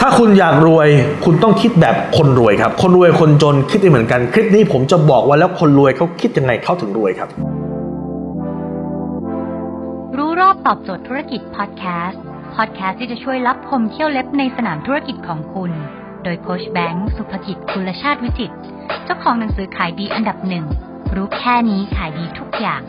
ถ้าคุณอยากรวยคุณต้องคิดแบบคนรวยครับ คนรวยคนจนคิดไม่เหมือนกัน คลิปนี้ผมจะบอกว่าแล้วคนรวยเขาคิดยังไงเขาถึงรวยครับ รู้รอบตอบโจทย์ธุรกิจพอดแคสต์พอดแคสต์ที่จะช่วยรับพมเที่ยวเล็บในสนามธุรกิจของคุณ โดยโคชแบงค์สุภกิจคุลชาติวิจิตรเจ้าของหนังสือขายดีอันดับหนึ่งรู้แค่นี้ขายดีทุกอย่าง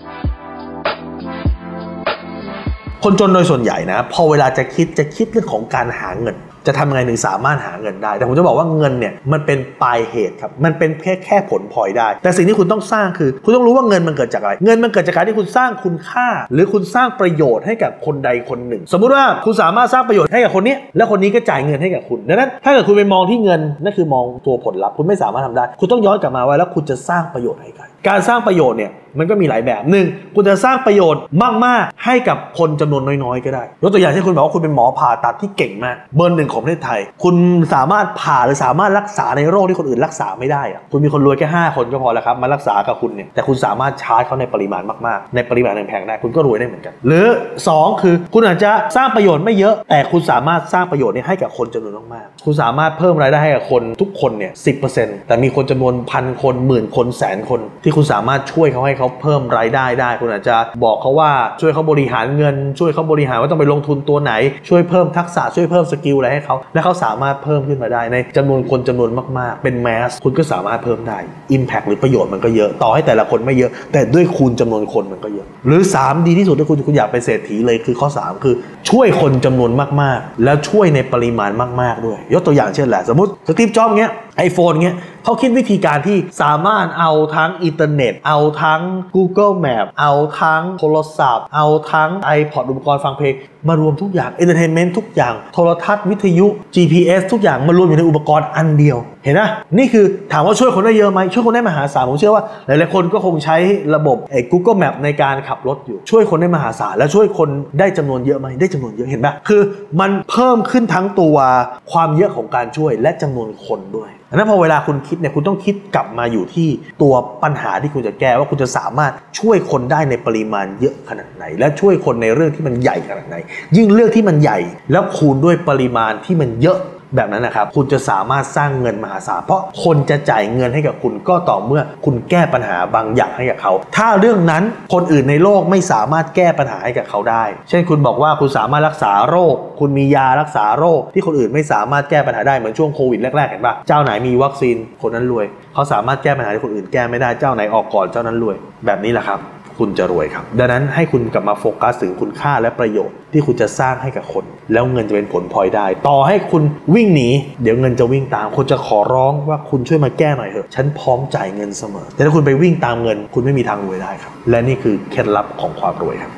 คนจนโดยส่วนใหญ่นะ พอเวลาจะคิดจะคิดเรื่องของการหาเงิน จะทำยังไงถึงสามารถหาเงินได้ แต่ผมจะบอกว่าเงินเนี่ยมันเป็นปลายเหตุครับมันเป็นแค่แค่ผลพลอยได้ แต่สิ่งที่คุณต้องสร้างคือ คุณต้องรู้ว่าเงินมันเกิดจากอะไร เงินมันเกิดจากการที่คุณสร้างคุณค่า หรือคุณสร้างประโยชน์ให้กับคนใดคนหนึ่ง สมมุติว่าคุณสามารถสร้างประโยชน์ให้กับคนนี้ แล้วคนนี้ก็จ่ายเงินให้กับคุณดังนั้น ถ้าเกิดคุณไปมองที่เงินนั่นคือมองตัวผลลัพธ์คุณไม่สามารถทำได้ คุณต้องย้อนกลับมาว่าแล้วคุณจะสร้างประโยชน์ให้ใครการสร้างประโยชน์เนี่ย มันก็มีหลายแบบหนึ่งคุณจะสร้างประโยชน์มาก ๆ ให้กับคนจำนวนน้อย ๆ ก็ได้ ยกตัวอย่างเช่นคุณบอกว่าคุณเป็นหมอผ่าตัดที่เก่งมาก เบอร์หนึ่งของประเทศไทย คุณสามารถผ่าหรือสามารถรักษาในโรคที่คนอื่นรักษาไม่ได้อะคุณมีคนรวยแค่ 5 คนก็พอแล้วครับ มารักษากับคุณเนี่ย แต่คุณสามารถชาร์จเขาในปริมาณมาก ๆ ในปริมาณแพงๆได้ คุณก็รวยได้เหมือนกัน หรือ 2 คือคุณอาจจะสร้างประโยชน์ไม่เยอะ แต่คุณสามารถสร้างประโยชน์นี้ให้กับคนจำนวนมากๆ คุณสามารถเพิ่มรายได้ให้กับคนทุกคนเนี่ยสิแต่มีคนจำนวนพันคนหมื่นคนแสนคนที่คุณสามารถช่วยเขาให้เขาเพิ่มรายได้ได้ คุณอาจจะบอกเขาว่าช่วยเขาบริหารเงิน ช่วยเขาบริหารว่าต้องไปลงทุนตัวไหน ช่วยเพิ่มทักษะช่วยเพิ่มสกิลอะไรให้เขาและเขาสามารถเพิ่มขึ้นมาได้ ในจำนวนคนจำนวนมากๆ เป็นแมสคุณก็สามารถเพิ่มได้ Impact หรือประโยชน์มันก็เยอะต่อให้แต่ละคนไม่เยอะ แต่ด้วยคูณจำนวนคนมันก็เยอะ หรือ 3 ดีที่สุดถ้าคุณคุณอยากเป็นเศรษฐีเลยคือข้อ 3 คือ ช่วยคนจำนวนมากๆ แล้วช่วยในปริมาณมาก ๆด้วย ยกตัวอย่างเช่นแหละ สมมติสตีฟจ็อบส์เงี้ย iPhone เงี้ยเขาคิดวิธีการที่สามารถเอาทั้งอินเทอร์เน็ต เอาทั้ง Google Map เอาทั้งโทรศัพท์ เอาทั้ง iPod อุปกรณ์ฟังเพลง มารวมทุกอย่าง entertainment ทุกอย่าง โทรทัศน์วิทยุ GPS ทุกอย่างมารวมอยู่ในอุปกรณ์อันเดียว เห็นไหมนี่คือถามว่าช่วยคนได้เยอะไหมช่วยคนได้มหาศาลผมเชื่อว่าหลายๆคนก็คงใช้ระบบไอ้ Google Map ในการขับรถอยู่ ช่วยคนได้มหาศาลและช่วยคนได้จำนวนเยอะไหมได้จำนวนเยอะเห็นไหมคือมันเพิ่มขึ้นทั้งตัวความเยอะของการช่วยและจำนวนคนด้วยดังนั้นพอเวลาคุณคิดเนี่ยคุณต้องคิดกลับมาอยู่ที่ตัวปัญหาที่คุณจะแก้ว่าคุณจะสามารถช่วยคนได้ในปริมาณเยอะขนาดไหน และช่วยคนในเรื่องที่มันใหญ่ขนาดไหน ยิ่งเรื่องที่มันใหญ่ แล้วคูณด้วยปริมาณที่มันเยอะ แบบนั้นนะครับ คุณจะสามารถสร้างเงินมหาศาลเพราะคนจะจ่ายเงินให้กับคุณก็ต่อเมื่อคุณแก้ปัญหาบางอย่างให้กับเขา ถ้าเรื่องนั้นคนอื่นในโลกไม่สามารถแก้ปัญหาให้กับเขาได้ เช่นคุณบอกว่าคุณสามารถรักษาโรค คุณมียารักษาโรค ที่คนอื่นไม่สามารถแก้ปัญหาได้เหมือนช่วงโควิดแรกๆเห็นปะเจ้าไหนมีวัคซีนคนนั้นรวย เขาสามารถแก้ปัญหาที่คนอื่นแก้ไม่ได้เจ้าไหนออกก่อนเจ้านั้นรวย แบบนี้แหละครับ คุณจะรวยครับ ดังนั้นให้คุณกลับมาโฟกัสถึงคุณค่าและประโยชน์ที่คุณจะสร้างให้กับคน แล้วเงินจะเป็นผลพลอยได้ ต่อให้คุณวิ่งหนีเดี๋ยวเงินจะวิ่งตามคนจะขอร้องว่าคุณช่วยมาแก้หน่อยเถอะฉันพร้อมจ่ายเงินเสมอ แต่ถ้าคุณไปวิ่งตามเงิน คุณไม่มีทางรวยได้ครับ และนี่คือเคล็ดลับของความรวยครับ